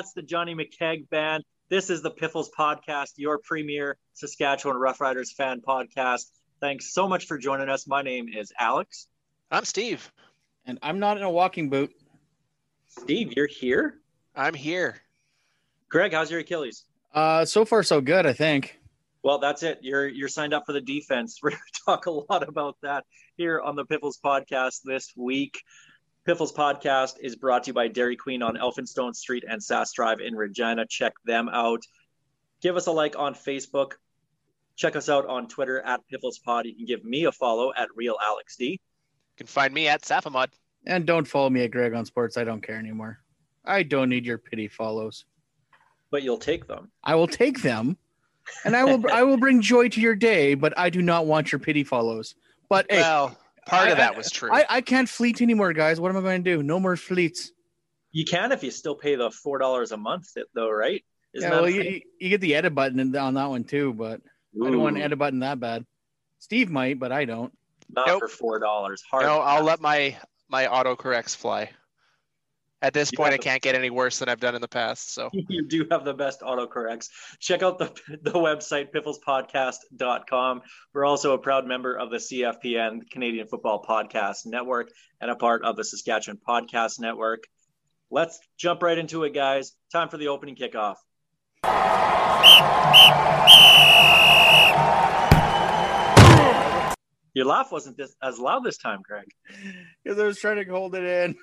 That's the Johnny McKeag band. This is the Piffles podcast, your premier Saskatchewan Roughriders fan podcast. Thanks so much for joining us. My name is Alex. I'm Steve. And I'm not in a walking boot. Steve, you're here. I'm here. Greg, how's your Achilles? Uh, so far so good, I think. Well, that's it. You're you're signed up for the defense. We're going to talk a lot about that here on the Piffles podcast this week. Piffles podcast is brought to you by Dairy Queen on Elphinstone Street and Sask Drive in Regina. Check them out. Give us a like on Facebook. Check us out on Twitter at Piffles Pod. You can give me a follow at Real Alex D. You can find me at Safamod. And don't follow me at Greg on Sports. I don't care anymore. I don't need your pity follows. But you'll take them. I will take them, and I will I will bring joy to your day. But I do not want your pity follows. But hey, well, part I- of that I- was true. I, I can't fleet anymore, guys. What am I going to do? No more fleets. You can if you still pay the four dollars a month, though, right? Isn't yeah, well, a you, you get the edit button on that one too, but I don't want an edit button that bad. Steve might, but I don't. not Nope. for four dollars. Hard. no, I'll let my my autocorrects fly. At this You point, I can't get any worse than I've done in the past. So you do have the best autocorrects. Check out the, the website, pifflespodcast.com. We're also a proud member of the CFPN, Canadian Football Podcast Network, and a part of the Saskatchewan Podcast Network. Let's jump right into it, guys. Time for the opening kickoff. Your laugh wasn't this, as loud this time, Greg. Because I was trying to hold it in.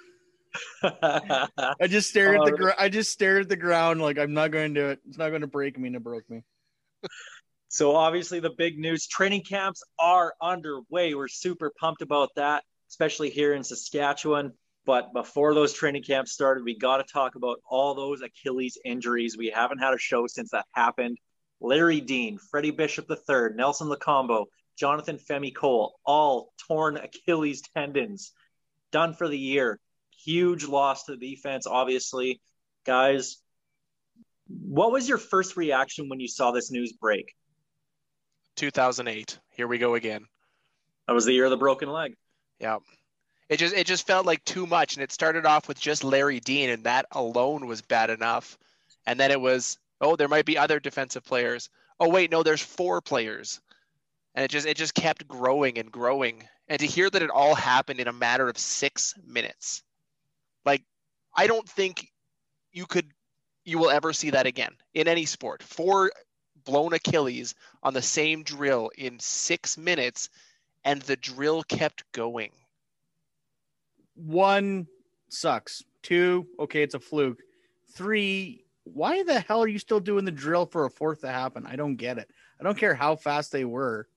I just stared at the Oh, gr- I just stared at the ground like I'm not going to do it. It's not going to break me, and it broke me. So obviously the big news training camps are underway. We're super pumped about that, especially here in Saskatchewan. But before those training camps started, we got to talk about all those Achilles injuries. We haven't had a show since that happened. Larry Dean, Freddie Bishop III, Nelson Lokombo, Jonathan Femi Cole, all torn Achilles tendons, done for the year. Huge loss to the defense, obviously. Guys, what was your first reaction when you saw this news break? 2008. Here we go again. That was the year of the broken leg. Yeah. It just it just felt like too much, and it started off with just Larry Dean, and that alone was bad enough. And then it was, oh, there might be other defensive players. Oh wait, no, there's four players, and it just it just kept growing and growing. And to hear that it all happened in a matter of six minutes, like I don't think you could you will ever see that again in any sport. Four blown Achilles on the same drill in six minutes, and the drill kept going. One sucks. Two, okay, it's a fluke. Three, why the hell are you still doing the drill for a fourth to happen? I don't get it. I don't care how fast they were.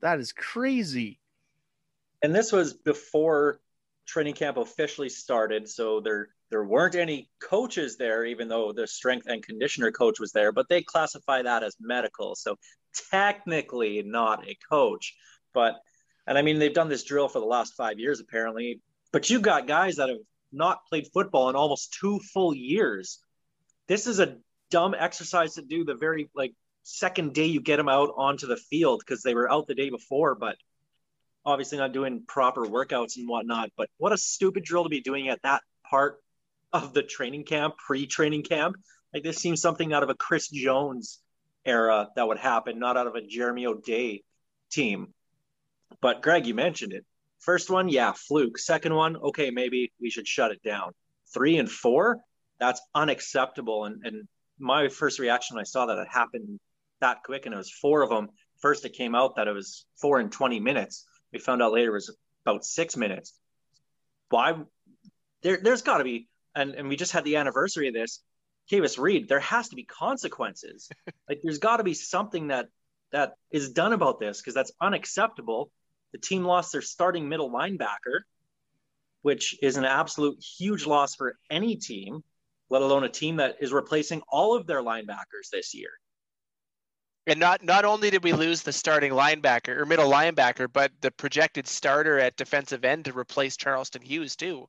That is crazy. And this was before training camp officially started, so there there weren't any coaches there, even though the strength and conditioner coach was there. But they classify that as medical, so technically not a coach. But and I mean they've done this drill for the last five years apparently. But you've got guys that have not played football in almost two full years. This is a dumb exercise to do the very like second day you get them out onto the field because they were out the day before, but obviously not doing proper workouts and whatnot. But what a stupid drill to be doing at that part of the training camp, pre-training camp. Like this seems something out of a Chris Jones era that would happen, not out of a Jeremy O'Day team. But Greg, you mentioned it. First one, yeah, fluke. Second one, okay, maybe we should shut it down. Three and four, that's unacceptable. And and my first reaction when I saw that it happened that quick and it was four of them. First, it came out that it was four and 20 minutes. We found out later it was about six minutes. Why? There, there's got to be, and, and we just had the anniversary of this. Kavis Reed, there has to be consequences. like there's got to be something that that is done about this because that's unacceptable. The team lost their starting middle linebacker. which is an absolute huge loss for any team, let alone a team that is replacing all of their linebackers this year. And not not only did we lose the starting linebacker or middle linebacker, but the projected starter at defensive end to replace Charleston Hughes too.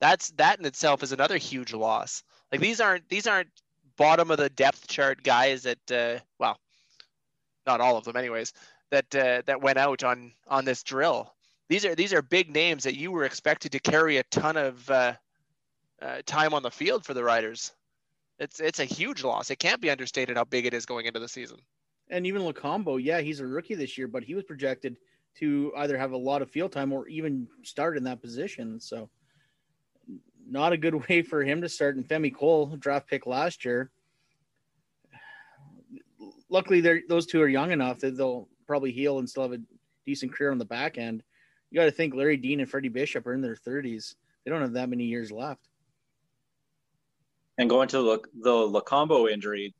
That's that in itself is another huge loss. Like these aren't these aren't bottom of the depth chart guys that uh, well, not all of them anyways that uh, that went out on on this drill. These are these are big names that you were expected to carry a ton of uh, uh, time on the field for the Riders. It's it's a huge loss. It can't be understated how big it is going into the season. And even Lokombo, yeah, he's a rookie this year, but he was projected to either have a lot of field time or even start in that position. So, not a good way for him to start. And Femi Cole, draft pick last year. Luckily, those two are young enough that they'll probably heal and still have a decent career on the back end. You got to think Larry Dean and Freddie Bishop are in their 30s. They don't have that many years left. And going to the, the Lokombo injury,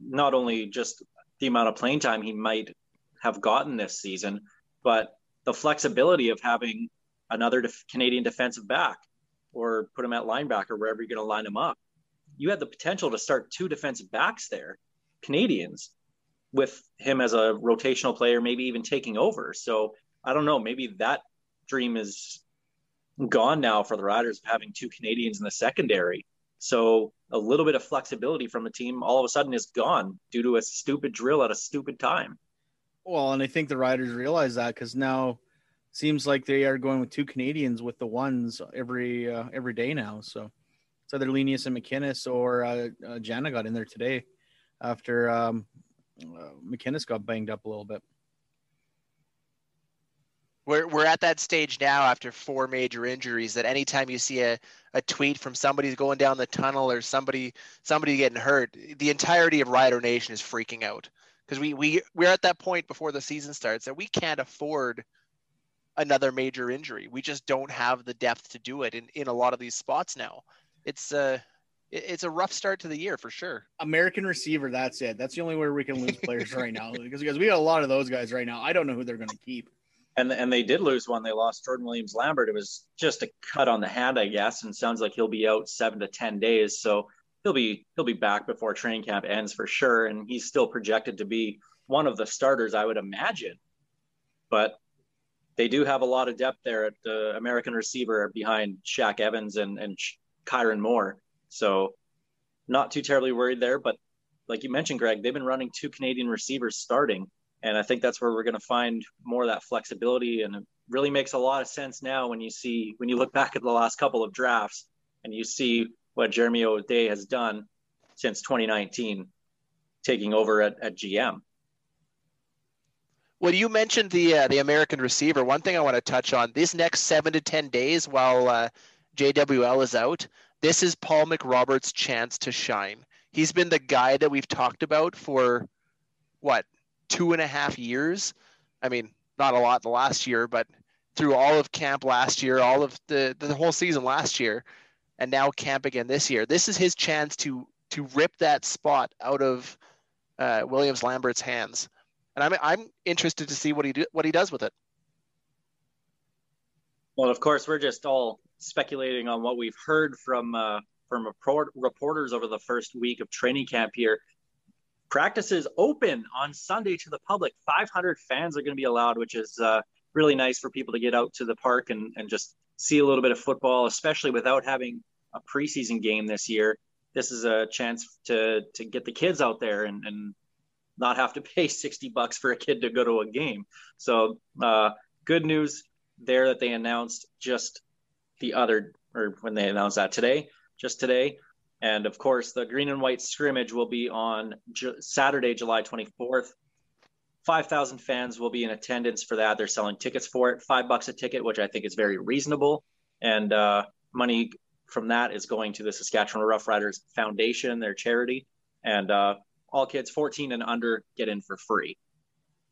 not only just the amount of playing time he might have gotten this season, but the flexibility of having another def- Canadian defensive back or put him at linebacker wherever you're going to line him up. You had the potential to start two defensive backs there, Canadians, with him as a rotational player, maybe even taking over. So I don't know, maybe that dream is gone now for the Riders of having two Canadians in the secondary. So a little bit of flexibility from the team all of a sudden is gone due to a stupid drill at a stupid time. Well, and I think the riders realize that because now seems like they are going with two Canadians with the ones every uh, every day now. So it's either Lenius and McInnis or uh, uh, Jana got in there today after um, uh, McInnis got banged up a little bit. We're we're at that stage now after four major injuries that anytime you see a, a tweet from somebody's going down the tunnel or somebody somebody getting hurt, the entirety of Rider Nation is freaking out because we we we're at that point before the season starts that we can't afford another major injury. We just don't have the depth to do it in, in a lot of these spots now. It's uh it's a rough start to the year for sure. American receiver, that's it. That's the only way we can lose players right now because because we got a lot of those guys right now. I don't know who they're going to keep. And and they did lose one. They lost Jordan Williams Lambert. It was just a cut on the hand, I guess, and sounds like he'll be out seven to ten days. So he'll be he'll be back before training camp ends for sure. And he's still projected to be one of the starters, I would imagine. But they do have a lot of depth there at the American receiver behind Shaq Evans and and Kyran Moore. So not too terribly worried there. But like you mentioned, Greg, they've been running two Canadian receivers starting. And I think that's where we're going to find more of that flexibility. And it really makes a lot of sense now when you see, when you look back at the last couple of drafts and you see what Jeremy O'Day has done since 2019, taking over at, at GM. Well, you mentioned the uh, the American receiver. One thing I want to touch on: these next seven to ten days, while uh, JWL is out, this is Paul McRoberts' chance to shine. He's been the guy that we've talked about for what two and a half years. I mean, not a lot the last year, but through all of camp last year, all of the the whole season last year, and now camp again this year. This is his chance to to rip that spot out of uh, Williams Lambert's hands and I'm I'm interested to see what he do, what he does with it. Well, of course, we're just all speculating on what we've heard from uh, from report, reporters over the first week of training camp here. Practices open on Sunday to the public. 500 fans are going to be allowed, which is uh, really nice for people to get out to the park and, and just see a little bit of football, especially without having a preseason game this year. This is a chance to to get the kids out there and, and not have to pay 60 bucks for a kid to go to a game. So, uh, good news there that they announced just the other, or when they announced that today, just today. And of course, the green and white scrimmage will be on Ju- Saturday, July 24th. 5,000 fans will be in attendance for that. They're selling tickets for it, five bucks a ticket, which I think is very reasonable. And uh, money from that is going to the Saskatchewan Roughriders Foundation, their charity. And uh, all kids 14 and under get in for free.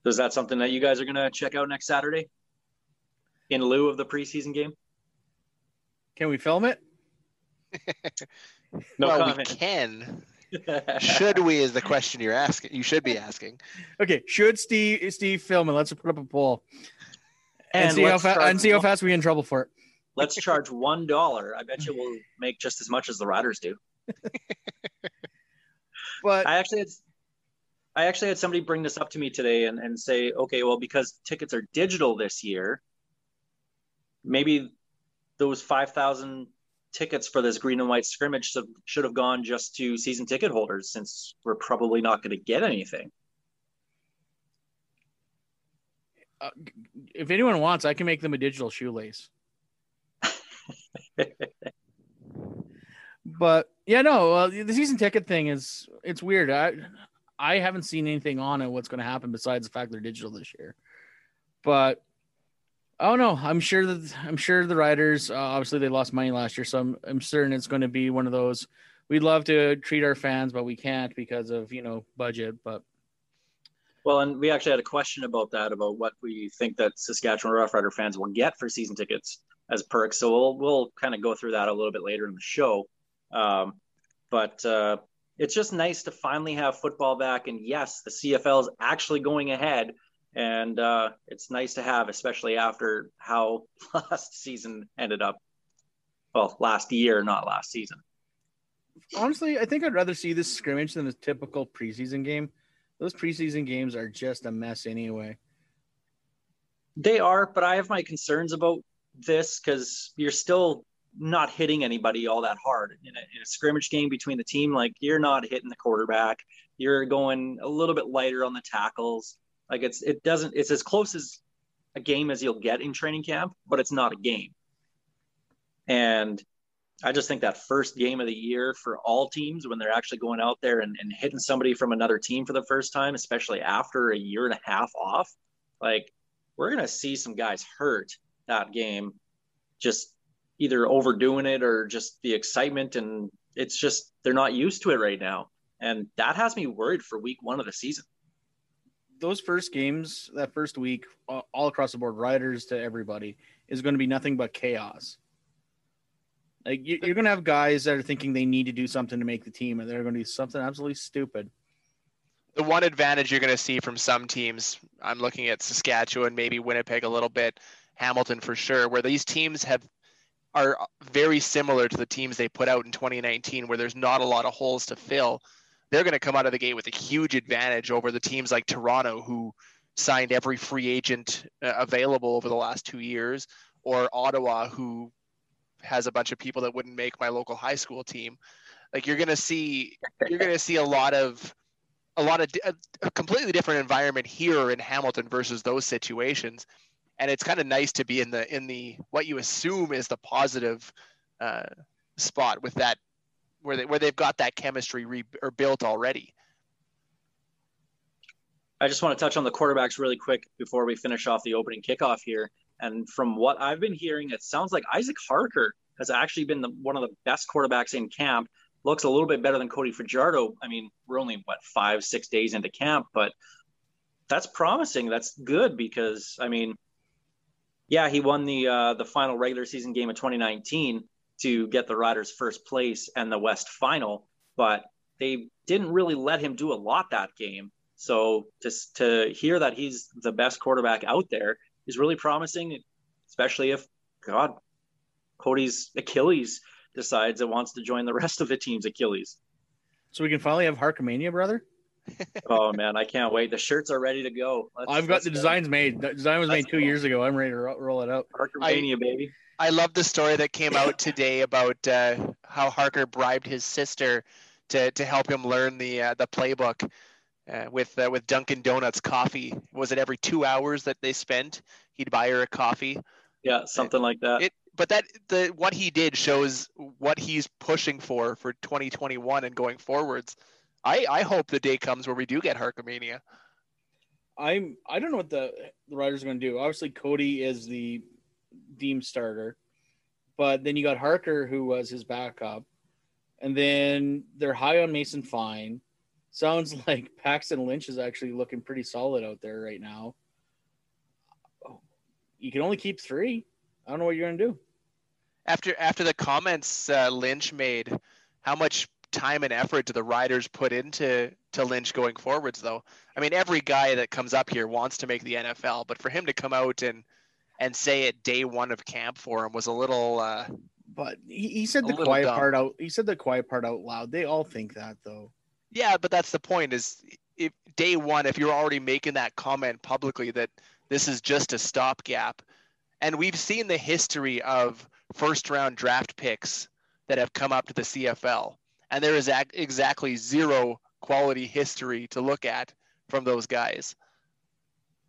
So is that something that you guys are going to check out next Saturday in lieu of the preseason game? Can we film it? No well, we comment. can. Should we? Is the question you're asking? You should be asking. Okay, should Steve Steve film it? Let's put up a poll and, And see how let's fa- and see how fast we get in trouble for it. let's charge one dollar. I bet you we'll make just as much as the riders do. But I actually had I actually had somebody bring this up to me today and, and say, okay, well, because tickets are digital this year, maybe those five thousand tickets for this green and white scrimmage should, should have gone just to season ticket holders since we're probably not going to get anything. uh, if anyone wants, I can make them a digital shoelace. but yeah, no, uh, the season ticket thing is it's weird. I I haven't seen anything on it. What's going to happen besides the fact they're digital this year? But oh no, I'm sure that I'm sure the riders uh, obviously they lost money last year, so I'm I'm certain it's going to be one of those. We'd love to treat our fans, but we can't because of you know budget. But Well, and we actually had a question about that, about what we think that Saskatchewan Rough Rider fans will get for season tickets as perks. So we'll we'll kind of go through that a little bit later in the show. Um, but uh, it's just nice to finally have football back, and yes, the CFL is actually going ahead, and uh, it's nice to have, especially after how last season ended up. Well, last year, not last season. honestly, I think I'd rather see this scrimmage than a typical preseason game. Those preseason games are just a mess anyway. They are, but I have my concerns about this because you're still not hitting anybody all that hard in a, in a scrimmage game between the team. Like you're not hitting the quarterback. You're going a little bit lighter on the tackles. Like it's it doesn't. It's as close as a game as you'll get in training camp, but it's not a game. And I just think that first game of the year for all teams when they're actually going out there and, and hitting somebody from another team for the first time, especially after a year and a half off, like we're gonna see some guys hurt that game, just either overdoing it or just the excitement and it's just they're not used to it right now. And that has me worried for week one of the season. Those first games, that first week, all across the board, riders to everybody, is going to be nothing but chaos. Like you're going to have guys that are thinking they need to do something to make the team, and they're going to do something absolutely stupid. the one advantage you're going to see from some teams, I'm looking at Saskatchewan, maybe Winnipeg a little bit, Hamilton for sure, where these teams have are very similar to the teams they put out in 2019, where there's not a lot of holes to fill. They're going to come out of the gate with a huge advantage over the teams like Toronto, who signed every free agent uh, available over the last two years, or Ottawa, who has a bunch of people that wouldn't make my local high school team. Like you're going to see, you're going to see a lot of a lot of a, a completely different environment here in Hamilton versus those situations, and it's kind of nice to be in the in the what you assume is the positive uh, spot with that where they where they've got that chemistry re, or built already. I just want to touch on the quarterbacks really quick before we finish off the opening kickoff here. And from what I've been hearing, it sounds like Isaac Harker has actually been the, one of the best quarterbacks in camp. Looks a little bit better than Cody Fajardo. I mean, we're only what five, six days into camp, but that's promising. That's good because I mean, yeah, he won the uh, the final regular season game of 2019 to get the Riders first place and the West final, but they didn't really let him do a lot that game. So to to hear that he's the best quarterback out there is really promising, especially if God Cody's Achilles decides it wants to join the rest of the team's Achilles. So we can finally have Harkamania, brother. Oh man, I can't wait. The shirts are ready to go. Let's- I've got the go. designs made. The design was Let's made two go. years ago. I'm ready to ro- roll it out. Harkamania, baby. I love the story that came out today about uh, how Harker bribed his sister to to help him learn the uh, the playbook uh, with uh, with Dunkin' Donuts coffee. Was it every two hours that they spent? He'd buy her a coffee. Yeah, something like that. It, but that the what he did shows what he's pushing for for 2021 and going forwards. I I hope the day comes where we do get Harkamania. I'm. I don't know what the the writers are going to do. Obviously, Cody is the deemed starter, but then you got Harker, who was his backup, and then they're high on Mason Fine. Sounds like Paxton Lynch is actually looking pretty solid out there right now. You can only keep three. I don't know what you're going to do. after after the comments uh, Lynch made, how much time and effort do the riders put into to Lynch going forwards? Though, I mean, every guy that comes up here wants to make the NFL, but for him to come out and and say it day one of camp for him was a little. Uh, But he, he said the quiet dumb. part out. He said the quiet part out loud. They all think that though. yeah, but that's the point. Is if day one, if you're already making that comment publicly that this is just a stopgap, and we've seen the history of first round draft picks that have come up to the CFL, and there is ac- exactly zero quality history to look at from those guys.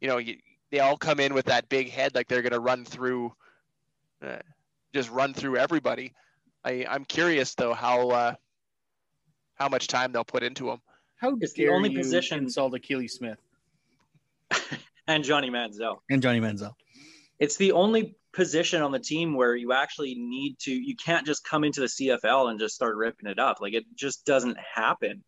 You know, you, they all come in with that big head, like they're going to run through, uh, just run through everybody. I, I'm curious though how uh, how much time they'll put into them. How It's the dare only you position- insult Achilles Smith and Johnny Manziel. and Johnny Manziel? It's the only position on the team where you actually need to. You can't just come into the CFL and just start ripping it up. Like it just doesn't happen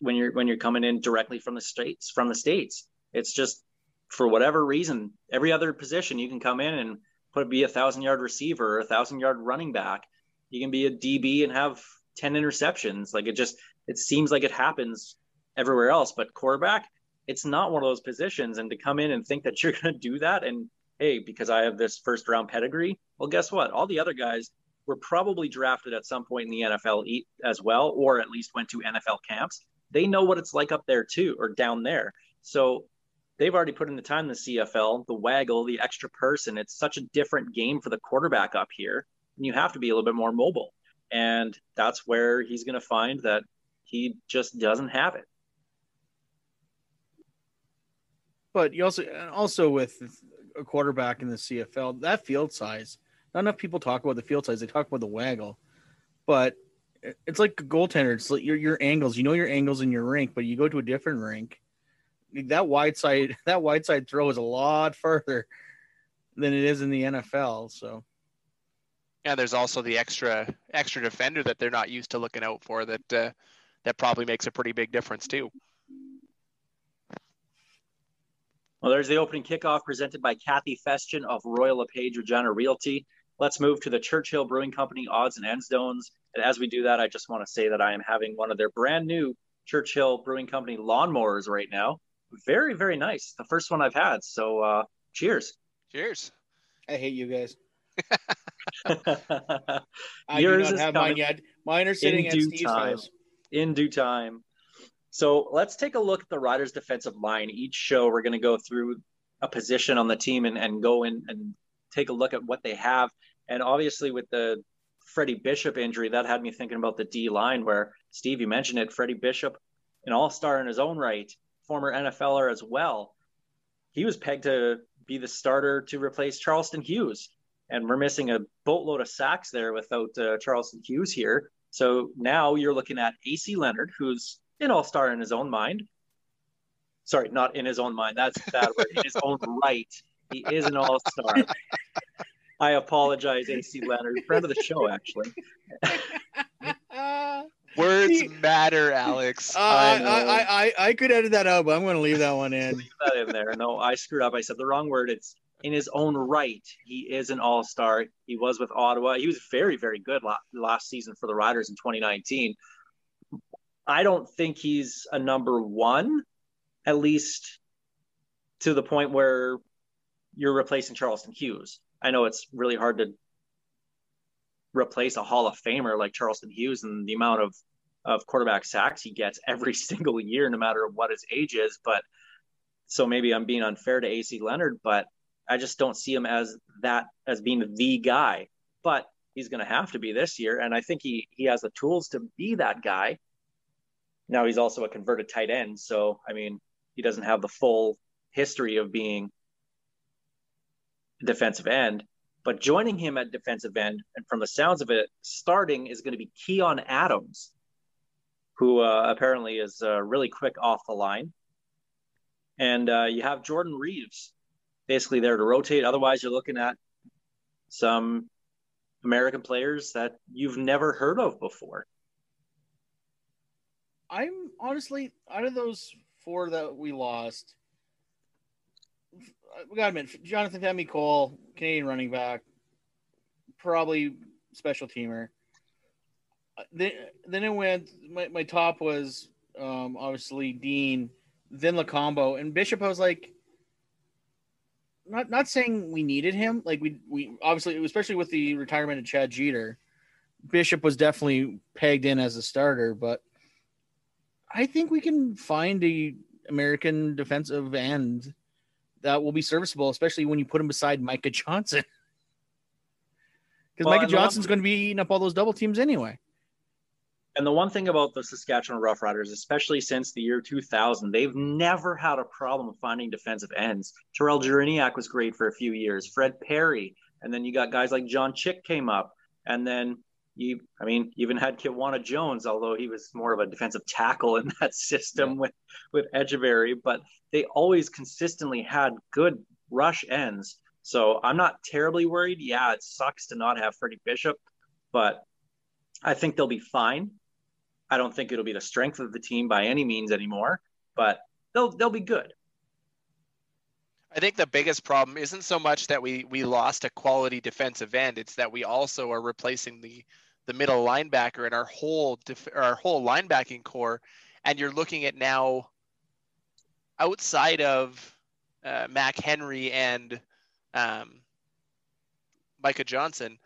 when you're when you're coming in directly from the states. From the states, it's just for whatever reason. Every other position you can come in and put be a thousand yard receiver or a thousand yard running back. You can be a DB and have ten interceptions. Like it just it seems like it happens everywhere else, but quarterback, it's not one of those positions. And to come in and think that you're going to do that, and hey, because I have this first round pedigree, well, guess what? All the other guys were probably drafted at some point in the NFL as well, or at least went to NFL camps. They know what it's like up there too, or down there. So they've already put in the time in the CFL, the waggle, the extra person. It's such a different game for the quarterback up here. And you have to be a little bit more mobile. And that's where he's going to find that he just doesn't have it. But you also also with a quarterback in the CFL, that field size. Not enough people talk about the field size. They talk about the waggle, but it's like a goaltender. It's like your your angles. You know your angles in your rink, but you go to a different rink. That wide side that wide side throw is a lot further than it is in the NFL. So yeah, there's also the extra extra defender that they're not used to looking out for that uh, that probably makes a pretty big difference too. Well, there's the opening kickoff presented by Kathy Festian of Royal LePage Regina Realty. Let's move to the Churchill Brewing Company odds and end zones. And as we do that, I just want to say that I am having one of their brand new Churchill Brewing Company lawnmowers right now. Very, very nice. The first one I've had. So, uh, cheers. Cheers. I hate you guys. I Yours do not is have coming mine yet. Mine are sitting at due Steve's time. house. in due time. So let's take a look at the Riders' defensive line. Each show, we're going to go through a position on the team and, and go in and take a look at what they have. And obviously, with the Freddie Bishop injury, that had me thinking about the D line, where Steve, you mentioned it. Freddie Bishop, an all star in his own right, former NFLer as well. He was pegged to be the starter to replace Charleston Hughes. And we're missing a boatload of sacks there without uh, Charleston Hughes here. So now you're looking at AC Leonard, who's an all star in his own mind. Sorry, not in his own mind. That's a bad word. In his own right. He is an all star. I apologize, AC Leonard, friend of the show, actually. Uh, Words See- matter, Alex. I. I, I, I could edit that out, but I'm going to leave that one in. Leave that in there. No, I screwed up. I said the wrong word. It's in his own right. He is an all star. He was with Ottawa. He was very, very good last season for the Riders in 2019. I don't think he's a number one, at least to the point where you're replacing Charleston Hughes. I know it's really hard to replace a Hall of Famer like Charleston Hughes and the amount of of quarterback sacks he gets every single year, no matter what his age is. But so maybe I'm being unfair to AC Leonard, but I just don't see him as that as being the guy. But he's going to have to be this year, and I think he he has the tools to be that guy. Now he's also a converted tight end, so I mean he doesn't have the full history of being defensive end. But joining him at defensive end, and from the sounds of it, starting is going to be Keon Adams, who uh, apparently is uh, really quick off the line. And uh, you have Jordan Reaves basically there to rotate. Otherwise, you're looking at some American players that you've never heard of before. I'm honestly out of those four that we lost. We got to admit, Jonathan Femi Cole, Canadian running back, probably special teamer. Uh, Then, then it went. My, my top was um, obviously Dean, then Lokombo, and Bishop. I was like, not not saying we needed him. Like we we obviously, especially with the retirement of Chad Geter, Bishop was definitely pegged in as a starter. But I think we can find a American defensive end that will be serviceable, especially when you put him beside Micah Johnson. Because Well, Micah and the one- Johnson's going to be eating up all those double teams anyway. And the one thing about the Saskatchewan Roughriders, especially since the year 2000, they've never had a problem finding defensive ends. Terrell Juriniak was great for a few years. Fred Perry, and then you got guys like John Chick came up, and then you, I mean, you even had Kiwana Jones, although he was more of a defensive tackle in that system with with Etcheverry. But they always consistently had good rush ends. So I'm not terribly worried. Yeah, it sucks to not have Freddie Bishop, but I think they'll be fine. I don't think it'll be the strength of the team by any means anymore, but they'll they'll be good. I think the biggest problem isn't so much that we we lost a quality defensive end; it's that we also are replacing the the middle linebacker and our whole def- our whole linebacking core, and you're looking at now outside of uh, Mac Henry and um, Micah Johnson,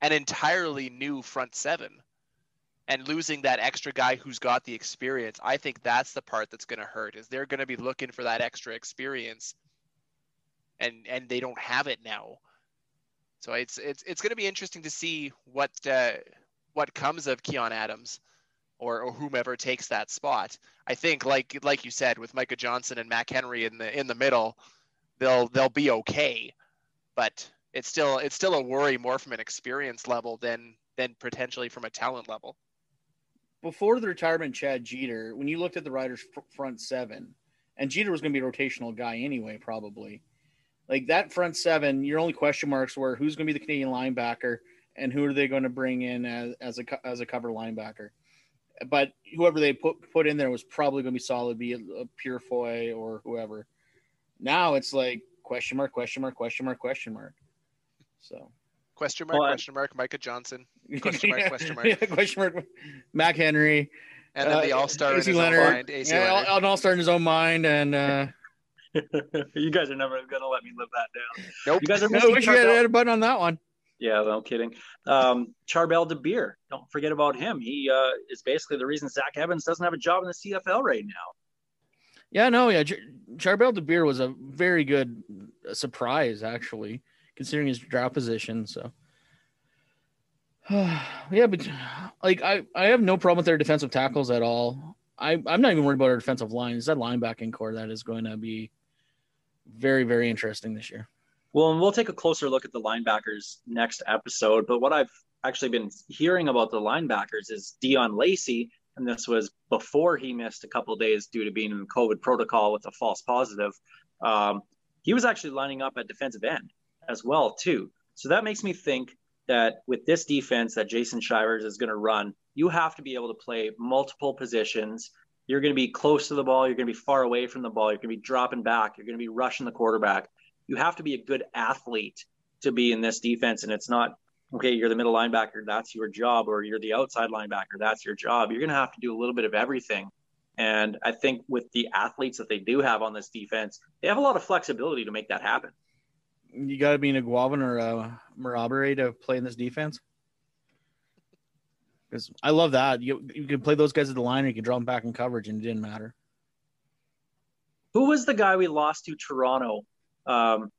an entirely new front seven. And losing that extra guy who's got the experience, I think that's the part that's going to hurt. Is they're going to be looking for that extra experience and and they don't have it now. So it's it's it's going to be interesting to see what uh, what comes of Keon Adams, or, or whomever takes that spot. I think like like you said with Micah Johnson and Mac Henry in the in the middle, they'll they'll be okay, but it's still it's still a worry more from an experience level than than potentially from a talent level. Before the retirement, Chad Geter, when you looked at the Riders' front seven, and Geter was going to be a rotational guy anyway, probably. Like that front seven, your only question marks were who's going to be the Canadian linebacker and who are they going to bring in as, as a as a cover linebacker. But whoever they put put in there was probably going to be solid, be it a Purifoy or whoever. Now it's like question mark, question mark, question mark, question mark. So Question mark, Well, question mark, Micah Johnson, Question mark, Yeah, question mark. yeah, question mark. Mac Henry, and then the uh, all star in AC his own Leonard, mind, AC yeah, Leonard. an all star in his own mind, and uh, you guys are never gonna let me live that down. Nope. You guys are I missing wish you had, a button on that one. Yeah, no kidding. Um, Charbel Dabire, don't forget about him. He uh, is basically the reason Zach Evans doesn't have a job in the CFL right now. Yeah, no, yeah. Ch- Charbel Dabire was a very good uh, surprise, actually, considering his draft position. So, yeah, but like I, I have no problem with their defensive tackles at all. I, I'm not even worried about our defensive line. It's that linebacking core that is going to be very, very interesting this year. Well, and we'll take a closer look at the linebackers next episode. But what I've actually been hearing about the linebackers is Dion Lacey, and this was before he missed a couple days due to being in the COVID protocol with a false positive. Um, he was actually lining up at defensive end as well too. So that makes me think that with this defense that Jason Shivers is going to run, you have to be able to play multiple positions. You're going to be close to the ball. You're going to be far away from the ball. You're going to be dropping back. You're going to be rushing the quarterback. You have to be a good athlete to be in this defense. And it's not, okay, you're the middle linebacker, that's your job, or you're the outside linebacker, that's your job. You're going to have to do a little bit of everything. And I think with the athletes that they do have on this defense, they have a lot of flexibility to make that happen. You got to be an Eguavoen or a Marabere to play in this defense. Because I love that you you can play those guys at the line, and you can draw them back in coverage, and it didn't matter. Who was the guy we lost to Toronto um,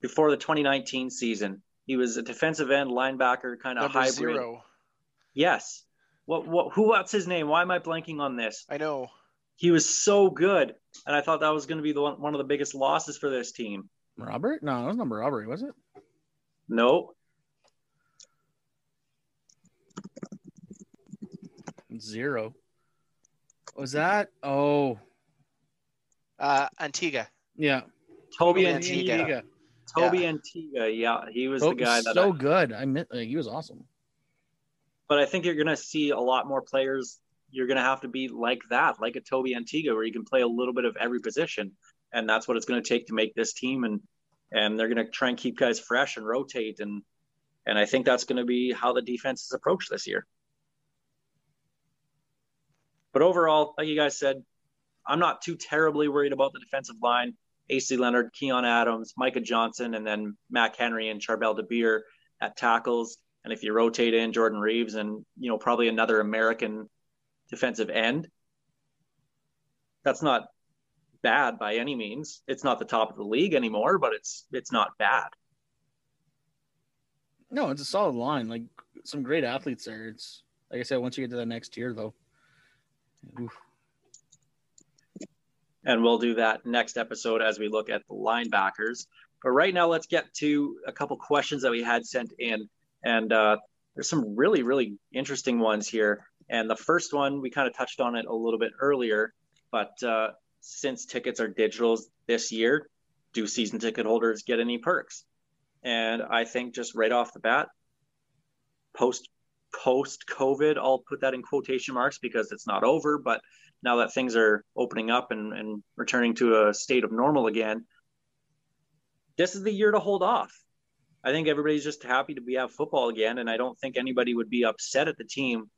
before the 2019 season? He was a defensive end linebacker, kind of Number hybrid. zero. Yes. What, what, who, what's his name? Why am I blanking on this? I know. He was so good. And I thought that was going to be the one, one of the biggest losses for this team. Robert? No, it was not Robert, was it? No. Zero. Was that? Oh, Uh, Antigua. yeah. Toby Toby Antigua. Antigua. Toby Antigua. Yeah, he was the Oh, guy that. so I, good. I meant like, he was awesome. but I think you're going to see a lot more players. You're going to have to be like that, like a Toby Antigua, where you can play a little bit of every position, and that's what it's going to take to make this team. And and they're going to try and keep guys fresh and rotate, and and I think that's going to be how the defense is approached this year. But overall, like you guys said, I'm not too terribly worried about the defensive line. AC Leonard, Keon Adams, Micah Johnson, and then Mac Henry and Charbel Dabire at tackles. And if you rotate in Jordan Reaves and you know probably another American defensive end, that's not bad by any means. It's not the top of the league anymore, but it's it's not bad. No, it's a solid line. Like some great athletes there. It's like I said, once you get to the next tier, though. And we'll do that next episode as we look at the linebackers. But right now, let's get to a couple questions that we had sent in, and uh, there's some really, really interesting ones here. And the first one, we kind of touched on it a little bit earlier, but uh, since tickets are digitals this year, do season ticket holders get any perks? And I think just right off the bat, post post COVID, I'll put that in quotation marks because it's not over, but now that things are opening up and, and returning to a state of normal again, this is the year to hold off. I think everybody's just happy to be have football again, and I don't think anybody would be upset at the team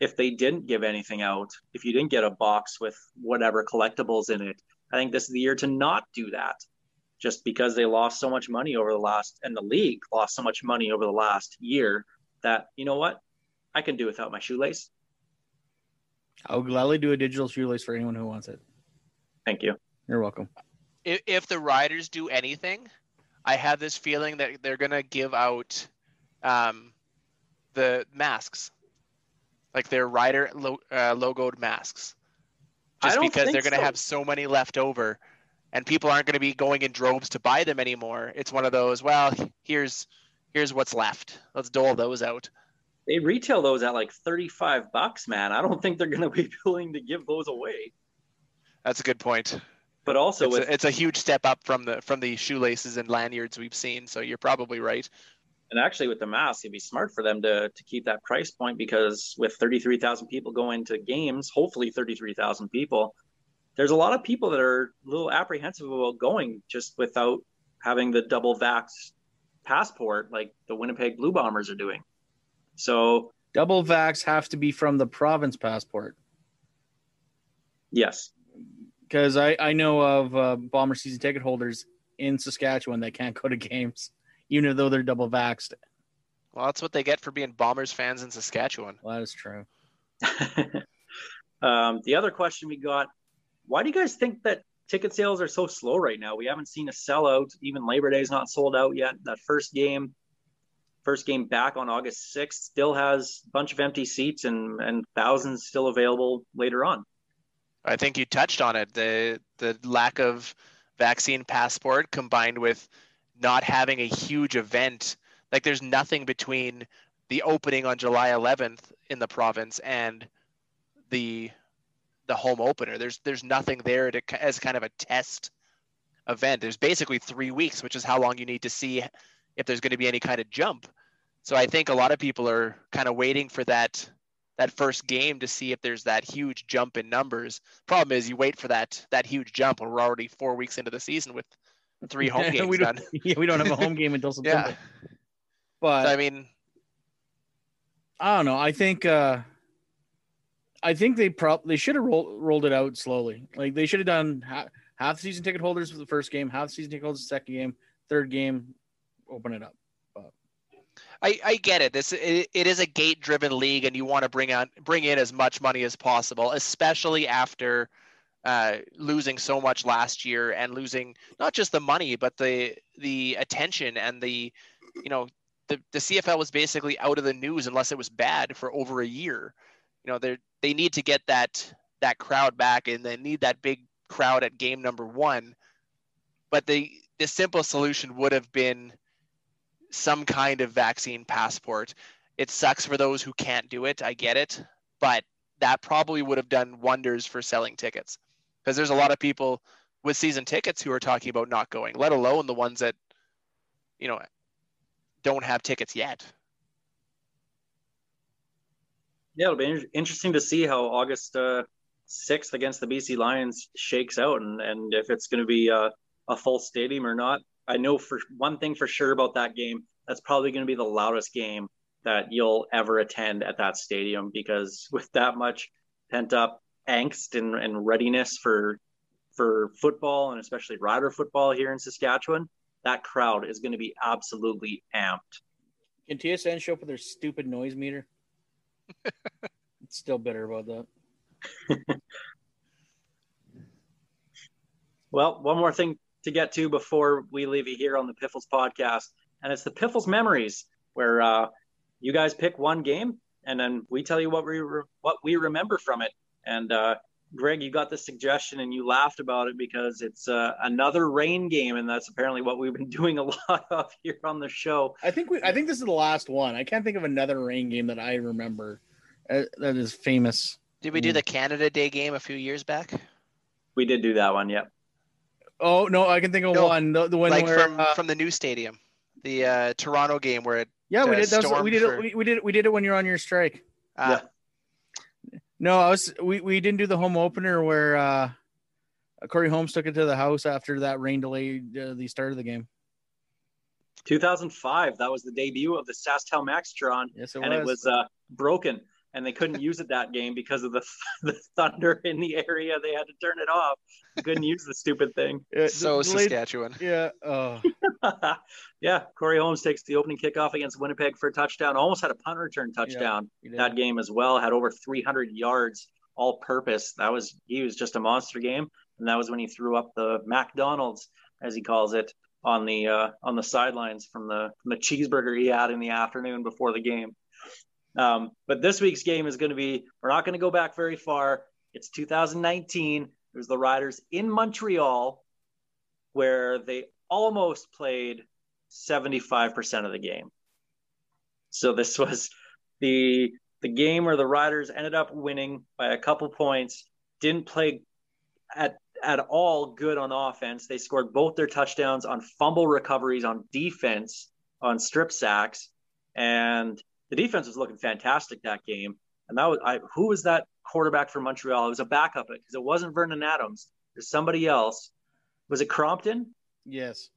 if they didn't give anything out. If you didn't get a box with whatever collectibles in it, I think this is the year to not do that. Just because they lost so much money over the last, and the league lost so much money over the last year, that you know what, I can do without my shoelace. I'll gladly do a digital shoelace for anyone who wants it. Thank you. You're welcome. If, if the riders do anything, I have this feeling that they're gonna give out um, the masks, like their rider lo- uh, logoed masks, I just don't because think they're gonna so. have so many left over, and people aren't gonna be going in droves to buy them anymore. It's one of those. Well, here's here's what's left. Let's dole those out. They retail those at like 35 bucks, man. I don't think they're going to be willing to give those away. That's a good point. But also It's with a, it's a huge step up from the from the shoelaces and lanyards we've seen. So you're probably right. and actually with the mask, it'd be smart for them to to keep that price point because with 33,000 people going to games, hopefully 33,000 people, there's a lot of people that are a little apprehensive about going just without having the double vax passport like the Winnipeg Blue Bombers are doing. So, Double vax have to be from the province passport yes. because I, I know of uh, bomber season ticket holders in Saskatchewan that can't go to games, even though they're double vaxxed. Well, that's what they get for being Bombers fans in Saskatchewan. Well, that is true. um, the other question we got why do you guys think that ticket sales are so slow right now? We haven't seen a sellout. Even Labor Day is not sold out yet. That first game, first game back on August 6th, still has a bunch of empty seats and, and thousands still available later on. I think you touched on it. The the lack of vaccine passport combined with not having a huge event. Like there's nothing between the opening on July 11th in the province and the the home opener. There's there's nothing there to as kind of a test event. There's basically 3 weeks, which is how long you need to see if there's going to be any kind of jump. So I think a lot of people are kind of waiting for that that first game to see if there's that huge jump in numbers. Problem is, you wait for that that huge jump, and we're already four weeks into the season with three home games we don't, done. Yeah, we don't have a home game until September. Yeah, But so, I mean, I don't know. I think uh I think they prob they should have rolled rolled it out slowly. Like they should have done half, half season ticket holders for the first game, half season ticket holders the second game, third game, open it up. I, I get it. This it, it is a gate driven league, and you want to bring on bring in as much money as possible, especially after uh, losing so much last year and losing not just the money, but the the attention and the you know the the CFL was basically out of the news unless it was bad for over a year. You know they they need to get that that crowd back, and they need that big crowd at game number one. But the the simple solution would have been some kind of vaccine passport. It sucks for those who can't do it. I get it, but that probably would have done wonders for selling tickets because there's a lot of people with season tickets who are talking about not going, let alone the ones that you know don't have tickets yet. Yeah, it'll be in- interesting to see how August uh, 6th against the BC Lions shakes out and, and if it's going to be a, a full stadium or not. I know for one thing for sure about that game, that's probably going to be the loudest game that you'll ever attend at that stadium because with that much pent up angst and, and readiness for for football and especially rider football here in Saskatchewan, that crowd is going to be absolutely amped. Can TSN show up with their stupid noise meter? it's still bitter about that. Well, one more thing to get to before we leave you here on the Piffles podcast, and it's the Piffles memories, where uh, you guys pick one game, and then we tell you what we re- what we remember from it. And uh, Greg, you got the suggestion, and you laughed about it because it's uh, another rain game, and that's apparently what we've been doing a lot of here on the show. I think we. I think this is the last one. I can't think of another rain game that I remember uh, that is famous. Did we do the Canada Day game a few years back? We did do that one, yeah. Oh no, I can think of No, one. The, the one like where from uh, from the new stadium, the uh, Toronto game where it. yeah, we did. That was, we did for- it. We, we did. We did it when you're on your strike. Uh, No, I was. We, we didn't do the home opener where uh, Corey Holmes took it to the house after that rain delayed uh, the start of the game. 2005, that was the debut of the SaskTel Maxtron, Yes, it and was. it was uh, broken, and they couldn't use it that game because of the the thunder in the area. They had to turn it off. They couldn't use the stupid thing. Yeah, so Saskatchewan. Yeah. Oh, yeah, Corey Holmes takes the opening kickoff against Winnipeg for a touchdown. Almost had a punt return touchdown he did. that game as well. Had over 300 yards all purpose. That was he was just a monster game, and that was when he threw up the McDonald's as he calls it on the uh, on the sidelines from the from the cheeseburger he had in the afternoon before the game. Um, but this week's game is going to be we're not going to go back very far. It's 2019. It was the Riders in Montreal where they almost played 75% of the game. So this was the the game where the Riders ended up winning by a couple points, didn't play at at all good on offense. They scored both their touchdowns on fumble recoveries on defense on strip sacks and the defense was looking fantastic that game. And that was I who was that quarterback for Montreal? It was a backup because it wasn't Vernon Adams. There's somebody else. Was it Crompton? yes.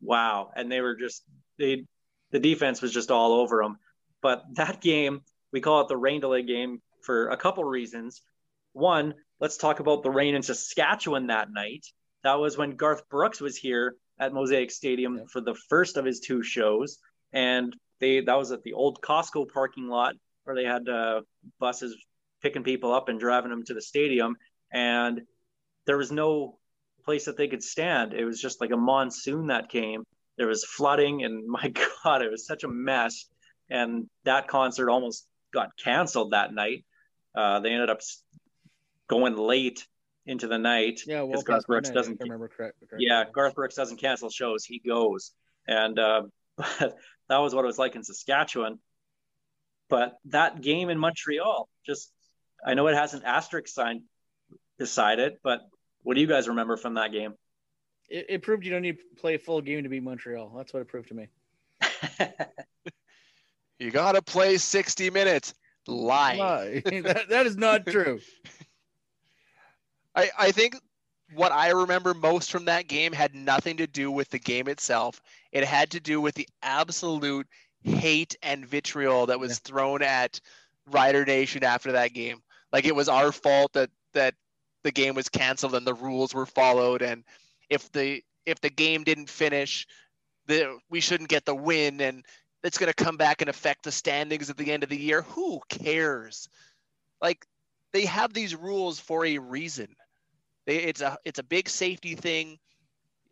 wow and they were just they the defense was just all over them but that game we call it the rain delay game for a couple reasons one let's talk about the rain in saskatchewan that night that was when garth brooks was here at mosaic stadium for the first of his two shows and they that was at the old costco parking lot where they had uh, buses picking people up and driving them to the stadium and there was no place that they could stand. It was just like a monsoon that came. There was flooding, and my God, it was such a mess. And that concert almost got canceled that night. Uh, they ended up going late into the night. Yeah. Well, Garth Brooks doesn't. remember correct. correctly. Yeah, Garth Brooks doesn't cancel shows; he goes. And uh, that was what it was like in Saskatchewan. But that game in Montreal, just I know it has an asterisk sign beside it, but what do you guys remember from that game? It, it proved you don't need to play a full game to beat Montreal. That's what it proved to me. You gotta play 60 minutes. Lie. Lie. that, that is not true. I, I think what I remember most from that game had nothing to do with the game itself. It had to do with the absolute hate and vitriol that was thrown at Rider Nation after that game. Like it was our fault that that the game was canceled and the rules were followed and if the if the game didn't finish, the we shouldn't get the win and it's going to come back and affect the standings at the end of the year. Who cares? Like they have these rules for a reason. They, it's a it's a big safety thing.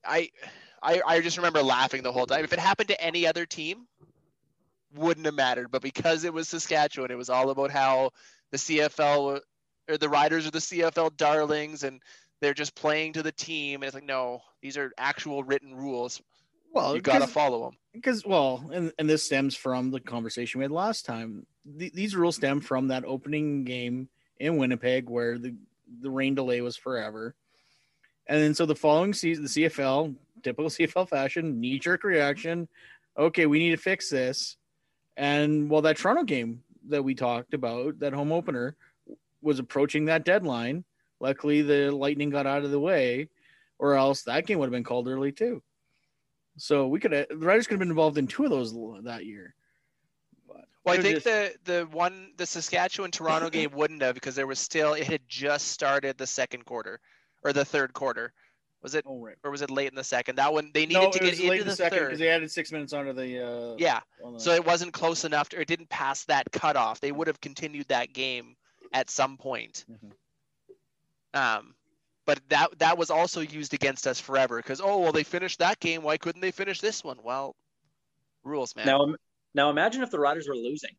I, I I just remember laughing the whole time. If it happened to any other team, wouldn't have mattered. But because it was Saskatchewan, it was all about how the CFL or the Riders are the CFL darlings and they're just playing to the team. And it's like, no, these are actual written rules. Well, You gotta follow them. because well and, and this stems from the conversation we had last time Th- these rules stem from that opening game in winnipeg where the the rain delay was forever. And then so the following season the cfl typical cfl fashion knee-jerk reaction. Okay we need to fix this. And well that toronto game that we talked about that home opener was approaching that deadline luckily the lightning got out of the way or else that game would have been called early too. So we could have the Riders could have been involved in two of those that year. Well, I It was think the the one the Saskatchewan Toronto game wouldn't have because there was still it had just started the second quarter or the third quarter. Was it Oh right. or was it late in the second? That one they needed No, to get into late in the, the second third. because they added six minutes onto the. Uh, Yeah, on the- so it wasn't close enough to, or it didn't pass that cutoff. They would have continued that game at some point. Mhm. Um, but that that was also used against us forever because oh well they finished that game. Why couldn't they finish this one? Well, rules, man. Now, now imagine if the Riders were losing.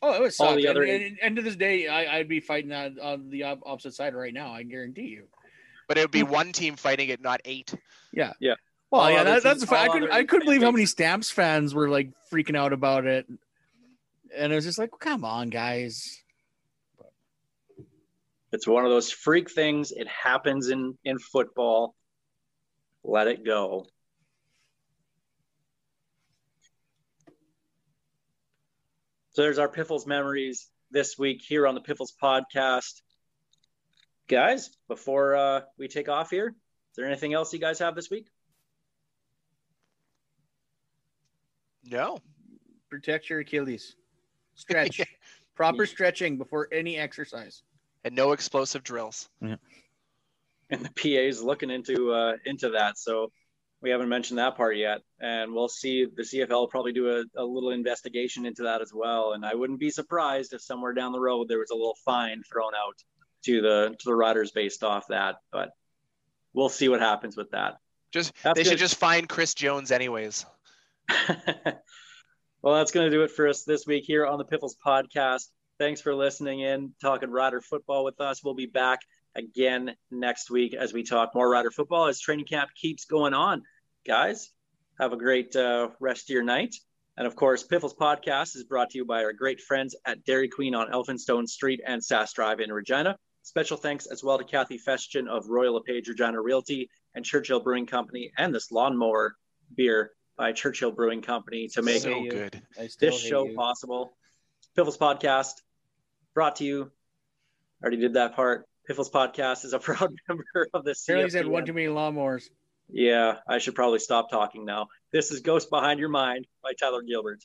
Oh, it was All the other- and, and, and to this day, I, I'd be fighting that on the opposite side right now. I guarantee you. but it would be one team fighting it, not eight. Well, All yeah, other that, that's teams- the I couldn't I couldn't believe how many. Stamps fans were like freaking out about it, and it was just like, come on, guys. It's one of those freak things. It happens in in football. Let it go. So there's our Piffles memories this week here on the Piffles podcast. Guys, before uh, we take off here, is there anything else you guys have this week? No. Protect your Achilles. Stretch. Proper stretching before any exercise. and no explosive drills. Yeah. and the PA is looking into uh, into that. So we haven't mentioned that part yet, and we'll see. The CFL will probably do a, a little investigation into that as well. And I wouldn't be surprised if somewhere down the road there was a little fine thrown out to the to the riders based off that. But we'll see what happens with that. Just That's they should just find Chris Jones anyways. well, that's going to do it for us this week here on the Piffles podcast. Thanks for listening in, talking Rider football with us. We'll be back again next week as we talk more Rider football as training camp keeps going on. Guys, have a great uh, rest of your night. And of course, Piffles podcast is brought to you by our great friends at Dairy Queen on Elphinstone Street and Sask Drive in Regina. Special thanks as well to Kathy Festian of Royal LePage Regina Realty and Churchill Brewing Company and this lawnmower beer by Churchill Brewing Company to make so good. This show you. possible. Piffles Podcast brought to you. Already did that part. Piffles Podcast is a proud member of the Apparently, said one too many lawnmowers. Yeah, I should probably stop talking now. This is Ghost Behind Your Mind by Tyler Gilbert.